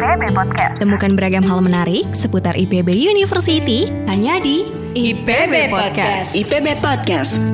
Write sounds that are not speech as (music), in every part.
IPB Podcast. Temukan beragam hal menarik seputar IPB University hanya di IPB Podcast. IPB Podcast.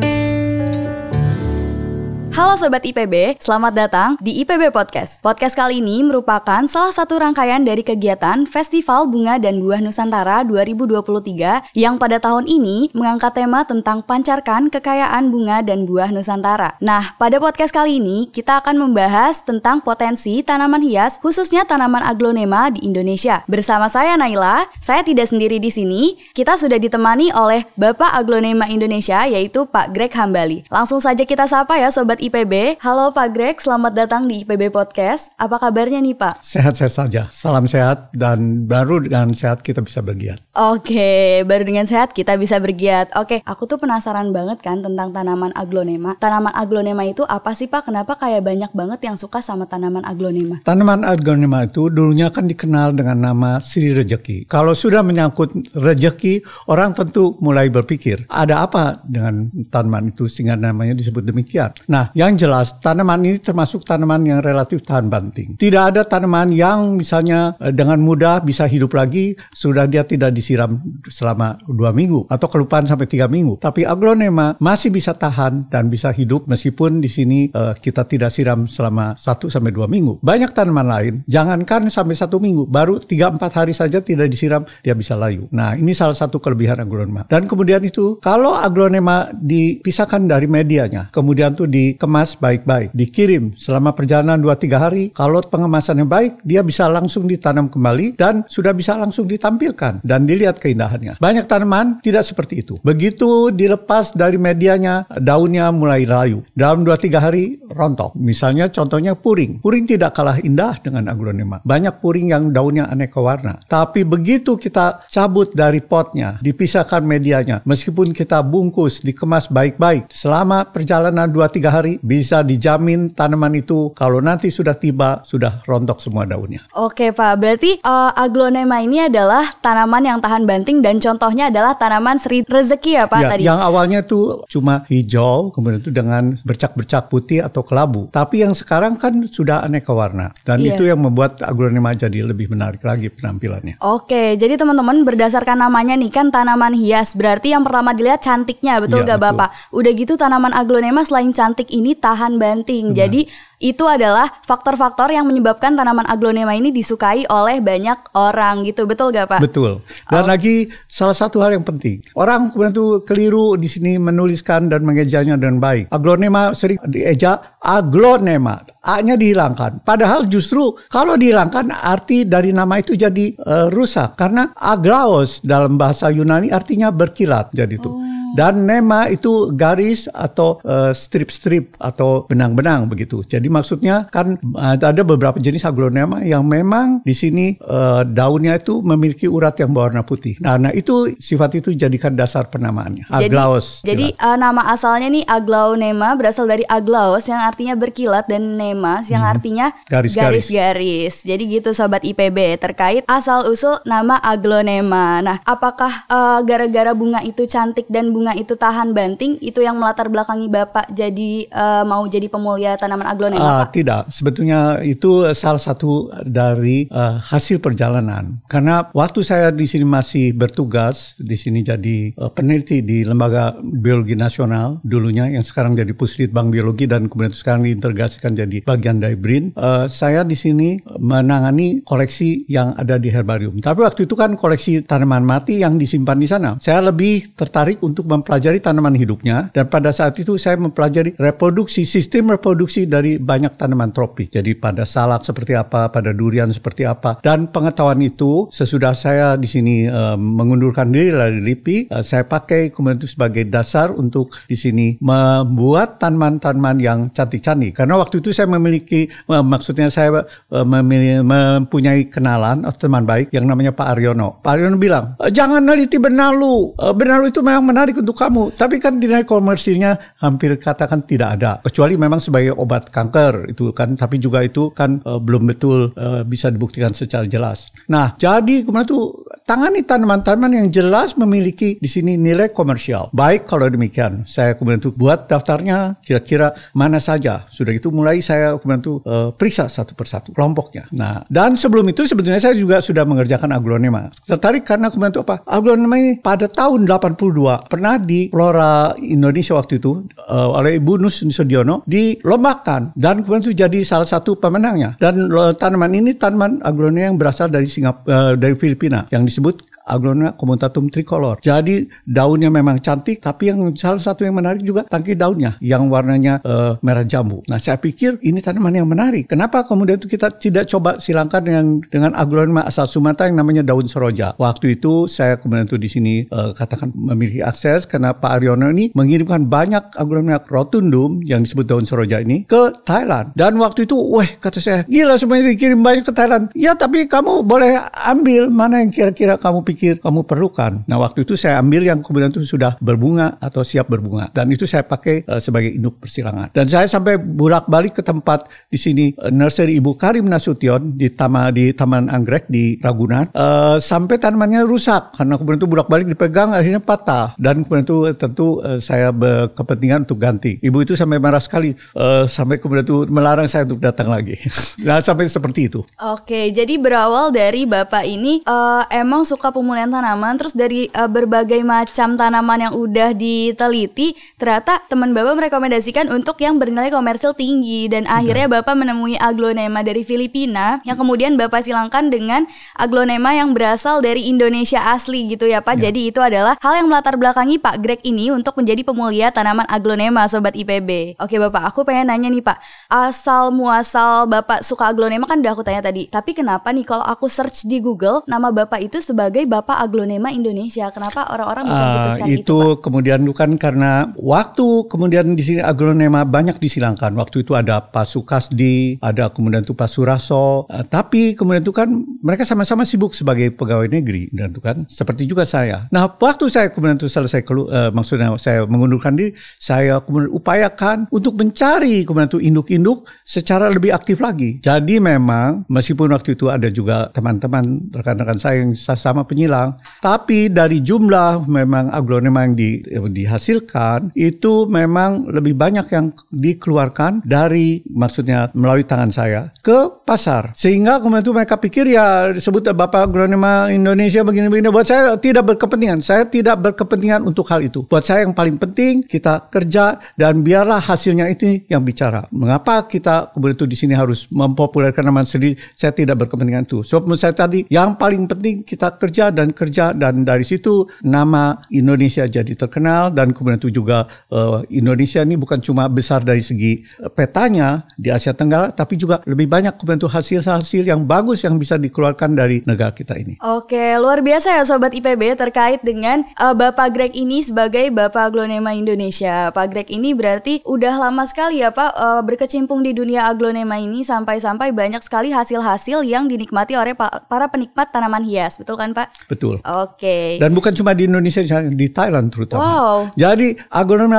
Halo Sobat IPB, selamat datang di IPB Podcast. Podcast kali ini merupakan salah satu rangkaian dari kegiatan Festival Bunga dan Buah Nusantara 2023 yang pada tahun ini mengangkat tema tentang pancarkan kekayaan bunga dan buah Nusantara. Nah, pada podcast kali ini kita akan membahas tentang potensi tanaman hias khususnya tanaman aglonema di Indonesia. Bersama saya Naila, saya tidak sendiri di sini, kita sudah ditemani oleh Bapak Aglonema Indonesia yaitu Pak Greg Hambali. Langsung saja kita sapa ya Sobat IPB. Halo Pak Greg, selamat datang di IPB Podcast. Apa kabarnya nih Pak? Sehat-sehat saja. Salam sehat dan baru dengan sehat kita bisa bergiat. Oke, baru dengan sehat kita bisa bergiat. Oke, aku tuh penasaran banget kan tentang tanaman aglonema. Tanaman aglonema itu apa sih Pak? Kenapa kayak banyak banget yang suka sama tanaman aglonema? Tanaman aglonema itu dulunya kan dikenal dengan nama Sri Rejeki. Kalau sudah menyangkut rejeki, orang tentu mulai berpikir, ada apa dengan tanaman itu sehingga namanya disebut demikian. Nah, yang jelas tanaman ini termasuk tanaman yang relatif tahan banting. Tidak ada tanaman yang misalnya eh, dengan mudah bisa hidup lagi sudah dia tidak disiram selama dua minggu atau kelupaan sampai tiga minggu. Tapi aglonema masih bisa tahan dan bisa hidup meskipun di sini uh, kita tidak siram selama satu sampai dua minggu. Banyak tanaman lain jangankan sampai satu minggu, baru tiga empat hari saja tidak disiram dia bisa layu. Nah ini salah satu kelebihan aglonema. Dan kemudian itu kalau aglonema dipisahkan dari medianya, kemudian tuh di dikemas baik-baik, dikirim selama perjalanan 2-3 hari. Kalau pengemasannya baik, dia bisa langsung ditanam kembali dan sudah bisa langsung ditampilkan dan dilihat keindahannya. Banyak tanaman tidak seperti itu. Begitu dilepas dari medianya, daunnya mulai layu. Dalam 2-3 hari rontok. Misalnya contohnya puring. Puring tidak kalah indah dengan aglonema. Banyak puring yang daunnya aneka warna. Tapi begitu kita cabut dari potnya, dipisahkan medianya, meskipun kita bungkus, dikemas baik-baik, selama perjalanan 2-3 hari bisa dijamin tanaman itu kalau nanti sudah tiba sudah rontok semua daunnya. Oke Pak, berarti uh, aglonema ini adalah tanaman yang tahan banting dan contohnya adalah tanaman seri rezeki ya Pak ya, tadi? Yang awalnya itu cuma hijau, kemudian itu dengan bercak-bercak putih atau kelabu. Tapi yang sekarang kan sudah aneka warna dan iya. itu yang membuat aglonema jadi lebih menarik lagi penampilannya. Oke, jadi teman-teman berdasarkan namanya nih kan tanaman hias, berarti yang pertama dilihat cantiknya, betul ya, gak betul. Bapak? Udah gitu tanaman aglonema selain cantik ini tahan banting. Benar. Jadi itu adalah faktor-faktor yang menyebabkan tanaman aglonema ini disukai oleh banyak orang gitu. Betul gak Pak? Betul. Dan oh. lagi salah satu hal yang penting. Orang kemudian tuh keliru di sini menuliskan dan mengejanya dengan baik. Aglonema sering dieja aglonema. A-nya dihilangkan. Padahal justru kalau dihilangkan arti dari nama itu jadi uh, rusak. Karena aglaos dalam bahasa Yunani artinya berkilat. Jadi itu. Oh. Dan nema itu garis atau uh, strip-strip atau benang-benang begitu. Jadi maksudnya kan uh, ada beberapa jenis aglonema yang memang di sini uh, daunnya itu memiliki urat yang berwarna putih. Nah, nah itu sifat itu jadikan dasar penamaannya. Aglaos. Jadi, jadi uh, nama asalnya nih aglonema berasal dari aglaos yang artinya berkilat dan nema yang hmm. artinya garis-garis. Jadi gitu sobat IPB terkait asal usul nama aglonema. Nah, apakah gara-gara uh, bunga itu cantik dan bunga itu tahan banting itu yang melatar belakangi Bapak jadi uh, mau jadi pemulia tanaman aglonema? Uh, tidak, sebetulnya itu salah satu dari uh, hasil perjalanan. Karena waktu saya di sini masih bertugas di sini jadi uh, peneliti di Lembaga Biologi Nasional dulunya yang sekarang jadi Puslit Bank Biologi dan kemudian sekarang diintegrasikan jadi bagian dari BRIN. Uh, saya di sini menangani koleksi yang ada di herbarium. Tapi waktu itu kan koleksi tanaman mati yang disimpan di sana. Saya lebih tertarik untuk mempelajari tanaman hidupnya dan pada saat itu saya mempelajari reproduksi sistem reproduksi dari banyak tanaman tropis. Jadi pada salak seperti apa, pada durian seperti apa dan pengetahuan itu sesudah saya di sini uh, mengundurkan diri dari LIPI, uh, saya pakai kemudian itu sebagai dasar untuk di sini membuat tanaman-tanaman yang cantik-cantik. Karena waktu itu saya memiliki uh, maksudnya saya memiliki, mempunyai kenalan atau teman baik yang namanya Pak Aryono. Pak Aryono bilang, "Jangan neliti benalu. Benalu itu memang menarik untuk kamu. Tapi kan nilai komersilnya hampir katakan tidak ada. Kecuali memang sebagai obat kanker itu kan. Tapi juga itu kan uh, belum betul uh, bisa dibuktikan secara jelas. Nah jadi kemudian itu tangani tanaman-tanaman yang jelas memiliki di sini nilai komersial. Baik kalau demikian, saya kemudian tuh buat daftarnya kira-kira mana saja. Sudah itu mulai saya kemudian tuh uh, periksa satu persatu kelompoknya. Nah, dan sebelum itu sebetulnya saya juga sudah mengerjakan aglonema. Tertarik karena kemudian tuh apa? Aglonema ini pada tahun 82 pernah di Flora Indonesia waktu itu uh, oleh Ibu Nus Sudiono dilombakan dan kemudian itu jadi salah satu pemenangnya. Dan uh, tanaman ini tanaman aglonema yang berasal dari Singapura uh, dari Filipina yang disebut Aglonema comutatum tricolor. Jadi daunnya memang cantik, tapi yang salah satu yang menarik juga tangki daunnya yang warnanya uh, merah jambu. Nah, saya pikir ini tanaman yang menarik. Kenapa kemudian itu kita tidak coba silangkan dengan dengan aglonema asal Sumatera yang namanya daun seroja. Waktu itu saya kemudian itu di sini uh, katakan memiliki akses karena Pak Aryono ini mengirimkan banyak aglonema rotundum yang disebut daun seroja ini ke Thailand. Dan waktu itu, wah kata saya, gila semuanya dikirim banyak ke Thailand. Ya tapi kamu boleh ambil mana yang kira-kira kamu pikir pikir kamu perlukan. Nah waktu itu saya ambil yang kemudian itu sudah berbunga atau siap berbunga dan itu saya pakai uh, sebagai induk persilangan. Dan saya sampai bolak balik ke tempat di sini uh, nursery Ibu Karim Nasution di Taman di Taman Anggrek di Ragunan uh, sampai tanamannya rusak karena kemudian itu bolak balik dipegang akhirnya patah dan kemudian itu tentu uh, saya berkepentingan untuk ganti. Ibu itu sampai marah sekali uh, sampai kemudian itu melarang saya untuk datang lagi. (laughs) nah sampai seperti itu. Oke, jadi berawal dari bapak ini uh, emang suka pemulihan tanaman terus dari uh, berbagai macam tanaman yang udah diteliti ternyata teman Bapak merekomendasikan untuk yang bernilai komersil tinggi dan akhirnya Bapak menemui aglonema dari Filipina yang kemudian Bapak silangkan dengan aglonema yang berasal dari Indonesia asli gitu ya Pak. Ya. Jadi itu adalah hal yang melatar belakangi Pak Greg ini untuk menjadi pemulia tanaman aglonema sobat IPB. Oke Bapak, aku pengen nanya nih Pak, asal muasal Bapak suka aglonema kan udah aku tanya tadi. Tapi kenapa nih kalau aku search di Google nama Bapak itu sebagai Bapak aglonema Indonesia. Kenapa orang-orang bisa uh, itu, itu Pak? kemudian bukan karena waktu kemudian di sini aglonema banyak disilangkan. Waktu itu ada Pak Sukasdi, ada kemudian itu Pak Suraso. Uh, tapi kemudian itu kan mereka sama-sama sibuk sebagai pegawai negeri dan itu kan seperti juga saya. Nah, waktu saya kemudian itu selesai kelu, uh, maksudnya saya mengundurkan diri, saya kemudian upayakan untuk mencari kemudian itu induk-induk secara lebih aktif lagi. Jadi memang meskipun waktu itu ada juga teman-teman rekan-rekan saya yang sama penyilang, tapi dari jumlah memang aglonema yang di, dihasilkan itu memang lebih banyak yang dikeluarkan dari maksudnya melalui tangan saya ke pasar. Sehingga kemudian itu mereka pikir ya disebut Bapak aglonema Indonesia begini-begini. Buat saya tidak berkepentingan. Saya tidak berkepentingan untuk hal itu. Buat saya yang paling penting kita kerja dan biarlah hasilnya itu yang bicara. Mengapa kita kemudian itu di sini harus mempopulerkan nama sendiri? Saya tidak berkepentingan itu. So menurut saya tadi yang paling penting kita kerja dan kerja dan dari situ nama Indonesia jadi terkenal dan kemudian itu juga uh, Indonesia ini bukan cuma besar dari segi uh, petanya di Asia Tenggara tapi juga lebih banyak kemudian itu hasil-hasil yang bagus yang bisa dikeluarkan dari negara kita ini. Oke, luar biasa ya sobat IPB terkait dengan uh, Bapak Greg ini sebagai Bapak Aglonema Indonesia. Pak Greg ini berarti udah lama sekali ya Pak uh, berkecimpung di dunia aglonema ini sampai-sampai banyak sekali hasil-hasil yang dinikmati oleh para penikmat tanaman hias, betul kan Pak? Betul. Oke. Okay. Dan bukan cuma di Indonesia, di Thailand terutama. Wow. Jadi agronomi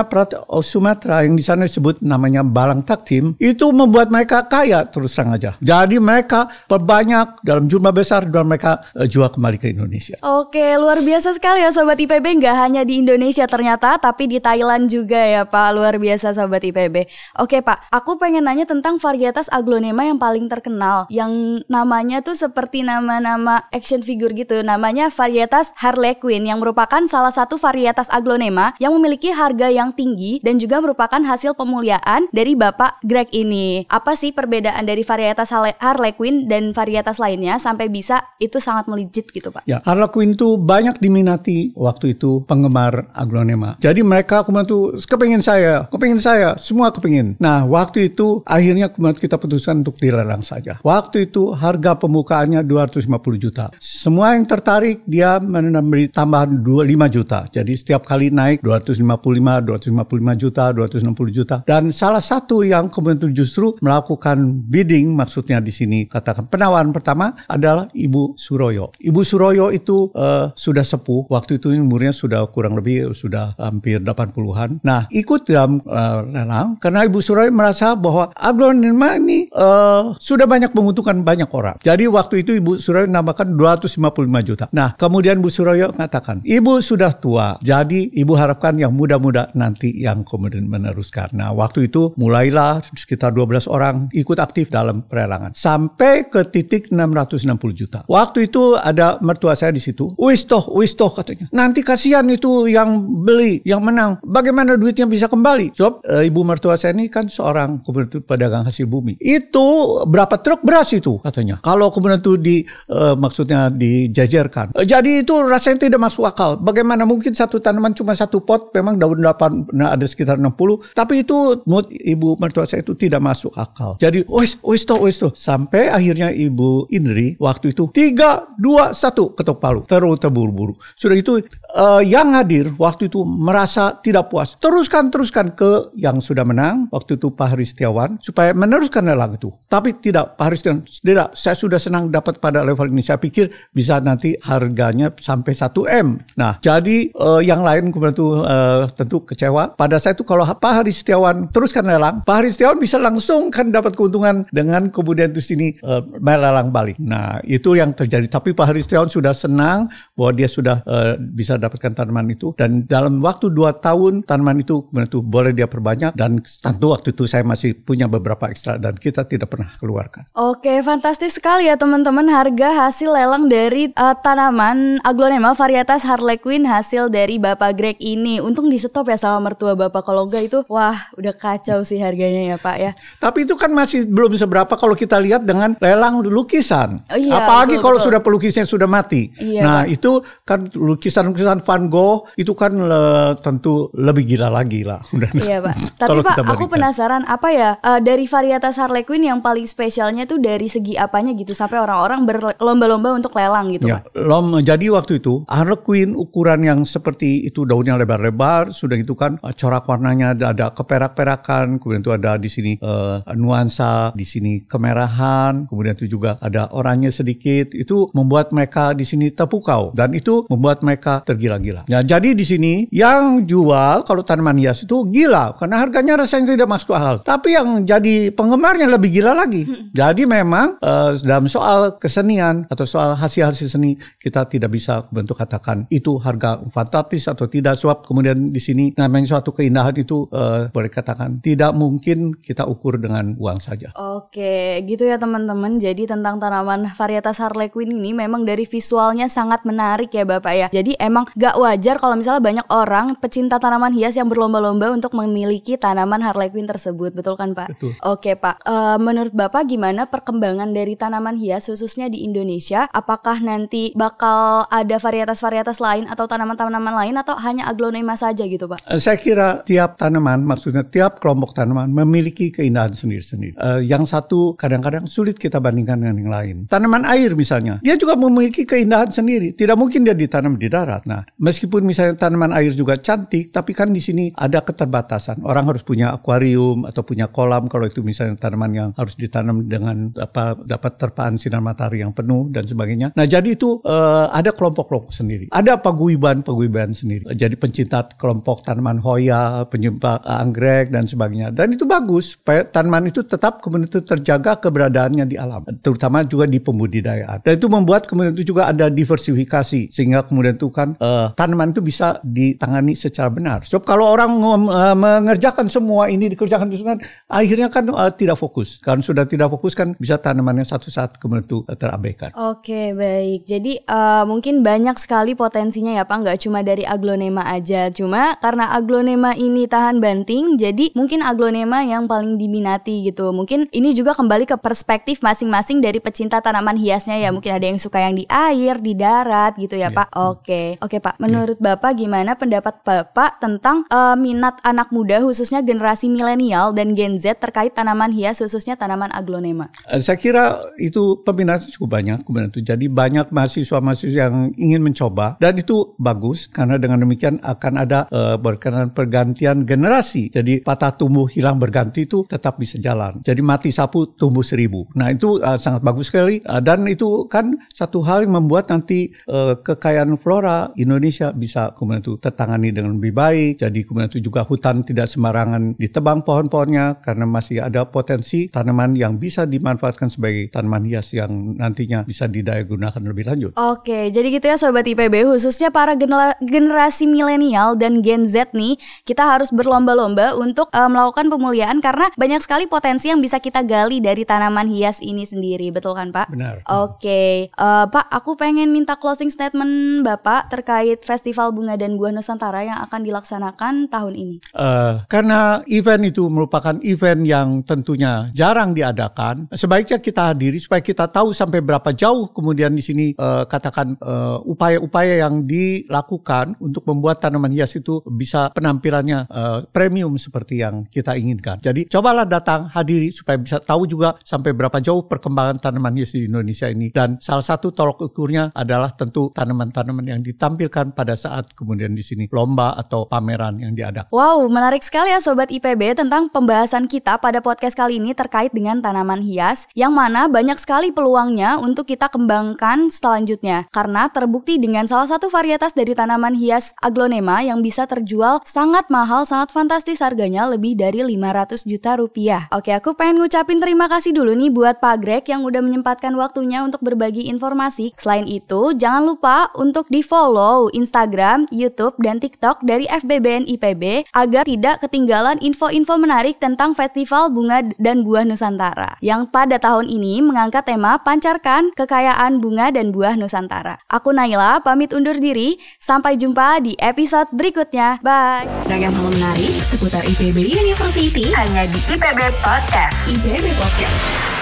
Sumatera yang di sana disebut namanya Balang Taktim itu membuat mereka kaya terus terang aja. Jadi mereka perbanyak dalam jumlah besar dan mereka uh, jual kembali ke Indonesia. Oke, luar biasa sekali ya Sobat IPB. Nggak hanya di Indonesia ternyata, tapi di Thailand juga ya Pak. Luar biasa Sobat IPB. Oke Pak, aku pengen nanya tentang varietas aglonema yang paling terkenal. Yang namanya tuh seperti nama-nama action figure gitu. Namanya varietas Harlequin yang merupakan salah satu varietas aglonema yang memiliki harga yang tinggi dan juga merupakan hasil pemuliaan dari Bapak Greg ini. Apa sih perbedaan dari varietas Harlequin dan varietas lainnya sampai bisa itu sangat melejit gitu Pak? Ya, Harlequin itu banyak diminati waktu itu penggemar aglonema. Jadi mereka kemudian tuh kepingin saya, kepingin saya, semua kepingin. Nah, waktu itu akhirnya kemudian kita putuskan untuk dilelang saja. Waktu itu harga pembukaannya 250 juta. Semua yang tertarik dia memberi tambahan 25 juta. Jadi setiap kali naik 255, 255 juta, 260 juta. Dan salah satu yang kemudian justru melakukan bidding maksudnya di sini katakan penawaran pertama adalah Ibu Suroyo. Ibu Suroyo itu uh, sudah sepuh. Waktu itu umurnya sudah kurang lebih sudah hampir 80-an. Nah, ikut dalam uh, karena Ibu Suroyo merasa bahwa aglonema ini uh, sudah banyak menguntungkan banyak orang. Jadi waktu itu Ibu Suroyo nambahkan 255 juta. Nah, kemudian Bu Suroyo mengatakan, ibu sudah tua, jadi ibu harapkan yang muda-muda nanti yang kemudian meneruskan. Nah, waktu itu mulailah sekitar 12 orang ikut aktif dalam pelelangan sampai ke titik 660 juta. Waktu itu ada mertua saya di situ. Wis toh, wis toh katanya. Nanti kasihan itu yang beli, yang menang. Bagaimana duitnya bisa kembali? Sebab e, ibu mertua saya ini kan seorang kemudian pedagang hasil bumi. Itu berapa truk beras itu katanya. Kalau kemudian itu di e, maksudnya dijajarkan. E, jadi itu rasanya tidak masuk akal. Bagaimana mungkin satu tanaman cuma satu pot, memang daun delapan nah ada sekitar 60, tapi itu menurut ibu mertua saya itu tidak masuk akal. Jadi wis wis toh wis toh sampai akhirnya ibu Indri waktu itu tiga dua satu ketok palu terus terburu-buru. Sudah itu uh, yang hadir waktu itu merasa tidak puas. Teruskan teruskan ke yang sudah menang waktu itu Pak Haris Setiawan supaya meneruskan lelang itu. Tapi tidak Pak Haris Setiawan tidak saya sudah senang dapat pada level ini. Saya pikir bisa nanti harganya sampai 1 M. Nah jadi uh, yang lain kemudian itu uh, tentu kecewa. Pada saya itu kalau Pak Haris Setiawan teruskan lelang, Pak Haris Setiawan bisa langsung kan dapat keuntungan dengan kemudian di sini uh, melelang balik. Nah itu yang terjadi. Tapi Pak Haris Setiawan sudah senang bahwa dia sudah uh, bisa dapatkan tanaman itu dan dalam waktu dua tahun tanaman itu kemudian itu boleh dia perbanyak dan tentu waktu itu saya masih punya beberapa ekstra dan kita tidak pernah keluarkan. Oke, fantastis sekali ya teman-teman harga hasil lelang dari uh, tanaman aglonema varietas Harlequin hasil dari Bapak Greg ini. Untung di stop ya sama mertua Bapak kalau enggak itu wah udah kacau sih harganya ya Pak ya. Tapi itu kan masih belum seberapa kalau kita lihat dengan lelang lukisan. Oh, iya, Apalagi betul, kalau betul. sudah pelukisnya sudah mati. Iya, nah, Pak. itu kan lukisan-lukisan Van Gogh itu kan le- tentu lebih gila lagi lah. (laughs) Iya pak. (laughs) Tapi pak, aku penasaran apa ya uh, dari varietas Harlequin yang paling spesialnya tuh dari segi apanya gitu sampai orang-orang berlomba-lomba untuk lelang gitu Ya, pak. lom, jadi waktu itu Harlequin ukuran yang seperti itu daunnya lebar-lebar, sudah itu kan eh, corak warnanya ada, ada keperak-perakan, kemudian itu ada di sini eh, nuansa, di sini kemerahan, kemudian itu juga ada oranye sedikit, itu membuat mereka di sini terpukau dan itu membuat mereka tergila-gila. Ya, jadi di sini yang jual kalau tanaman hias itu gila karena harganya rasanya tidak masuk akal. Tapi yang jadi penggemarnya lebih gila lagi. Jadi memang eh, dalam soal kesenian atau soal hasil-hasil seni kita tidak bisa bentuk katakan itu harga fantastis atau tidak sebab kemudian di sini namanya suatu keindahan itu eh, boleh katakan tidak mungkin kita ukur dengan uang saja. Oke, gitu ya teman-teman. Jadi tentang tanaman varietas Harlequin ini memang dari visualnya sangat menarik ya Bapak ya. Jadi emang gak wajar kalau misalnya banyak orang pecinta tanaman hias yang berlomba-lomba untuk memiliki tanaman Harlequin tersebut. Betul kan Pak? Betul. Oke Pak, Eh, menurut Bapak gimana perkembangan dari tanaman hias khususnya di Indonesia? Apakah nanti bakal ada varietas-varietas lain atau tanaman-tanaman lain atau hanya aglonema saja gitu Pak? Eh, Saya kira tiap tanaman, maksudnya tiap kelompok tanaman memiliki keindahan sendiri-sendiri. Eh, yang satu kadang-kadang sulit kita bandingkan dengan yang lain. Tanaman air misalnya, dia juga memiliki keindahan sendiri. Tidak mungkin dia ditanam di darat. Nah, meskipun misalnya tanaman air juga cantik, tapi kan di sini ada keterbatasan. Orang harus punya akuarium atau punya kolam kalau itu misalnya tanaman yang harus ditanam dengan apa dapat terpaan sinar matahari yang penuh dan sebagainya. Nah, jadi itu eh, ada kelompok-kelompok sendiri. Ada paguyuban-paguyuban sendiri. Jadi pencinta kelompok tanaman hoya, penyimpan anggrek dan sebagainya. Dan itu bagus supaya tanaman itu tetap kemudian itu terjaga keberadaannya di alam, terutama juga di pembudidayaan. Dan itu membuat kemudian itu juga ada diversifikasi sehingga kemudian itu kan eh, tanaman itu bisa ditangani secara benar. Sebab kalau orang eh, mengerjakan semua ini dikerjakan kan akhirnya kan eh, tidak fokus. Kan sudah tidak fokus kan bisa tanamannya satu saat kemudian itu eh, terabaikan. Oke baik, jadi eh, mungkin banyak sekali potensinya ya Pak, nggak cuma dari aglonema aja. Cuma karena aglonema ini tahan banting, jadi mungkin aglonema yang paling diminati gitu. Mungkin ini juga kembali ke perspektif masing-masing dari pecinta tanaman hiasnya ya. Mungkin ada yang suka yang di air, di darat gitu ya Iya. Pak. Oke, oke Pak. Menurut Bapak gimana pendapat Bapak tentang eh, minat anak muda khususnya generasi milenial dan Gen Z terkait tanaman hias khususnya tanaman aglonema? Eh, Saya kira itu peminatnya cukup banyak kemudian itu. Jadi banyak mahasiswa-mahasiswa yang ingin mencoba dan itu bagus karena dengan demikian akan ada eh, berkenan pergantian generasi. Jadi patah tumbuh hilang berganti itu tetap bisa jalan. Jadi mati sapu tumbuh seribu. Nah itu eh, sangat bagus sekali Eh, dan itu kan satu hal yang membuat nanti eh, kekayaan flora Indonesia bisa kemudian itu tertangani dengan lebih baik. Jadi kemudian itu juga hutan tidak sembarangan ditebang pohon-pohonnya karena masih ada potensi tanaman yang bisa dimanfaatkan sebagai tanaman hias yang nantinya bisa didaya gunakan lebih lanjut. Oke, jadi gitu ya sobat IPB khususnya para generasi milenial dan Gen Z nih, kita harus berlomba-lomba untuk uh, melakukan pemulihan karena banyak sekali potensi yang bisa kita gali dari tanaman hias ini sendiri, betul kan Pak? Benar. Oke, uh, Pak, aku pengen minta closing statement Bapak terkait Festival Bunga dan Buah Nusantara yang akan dilaksanakan tahun ini. Uh, karena event itu merupakan event yang tentunya jarang diadakan, sebaiknya kita hadiri supaya kita tahu sampai berapa jauh kemudian di sini uh, katakan upaya-upaya uh, yang dilakukan untuk membuat tanaman hias itu bisa penampilannya uh, premium seperti yang kita inginkan. Jadi cobalah datang hadiri supaya bisa tahu juga sampai berapa jauh perkembangan tanaman hias di Indonesia ini dan salah satu tolok ukurnya adalah tentu tanaman-tanaman yang ditampilkan pada saat kemudian di sini lomba atau pameran yang diadakan. Wow, menarik sekali ya sobat IPB tentang pembahasan kita pada podcast kali ini terkait dengan tanaman hias yang mana banyak sekali peluangnya untuk kita kembangkan selanjutnya karena terbukti dengan salah satu varietas dari tanaman hias aglonema yang bisa terjual sangat mahal, sangat fantastis harganya lebih dari 500 juta rupiah. Oke, aku pengen ngucapin terima kasih dulu nih buat Pak Greg yang udah menyempatkan waktunya untuk berbagi informasi. Selain itu, jangan lupa untuk di-follow Instagram, YouTube, dan TikTok dari FBBN IPB agar tidak ketinggalan info-info menarik tentang Festival Bunga dan Buah Nusantara yang pada tahun ini mengangkat tema Pancarkan Kekayaan Bunga dan Buah Nusantara. Aku Naila, pamit undur diri. Sampai jumpa di episode berikutnya. Bye! Ragam hal menarik seputar IPB University hanya di IPB Podcast. IPB Podcast.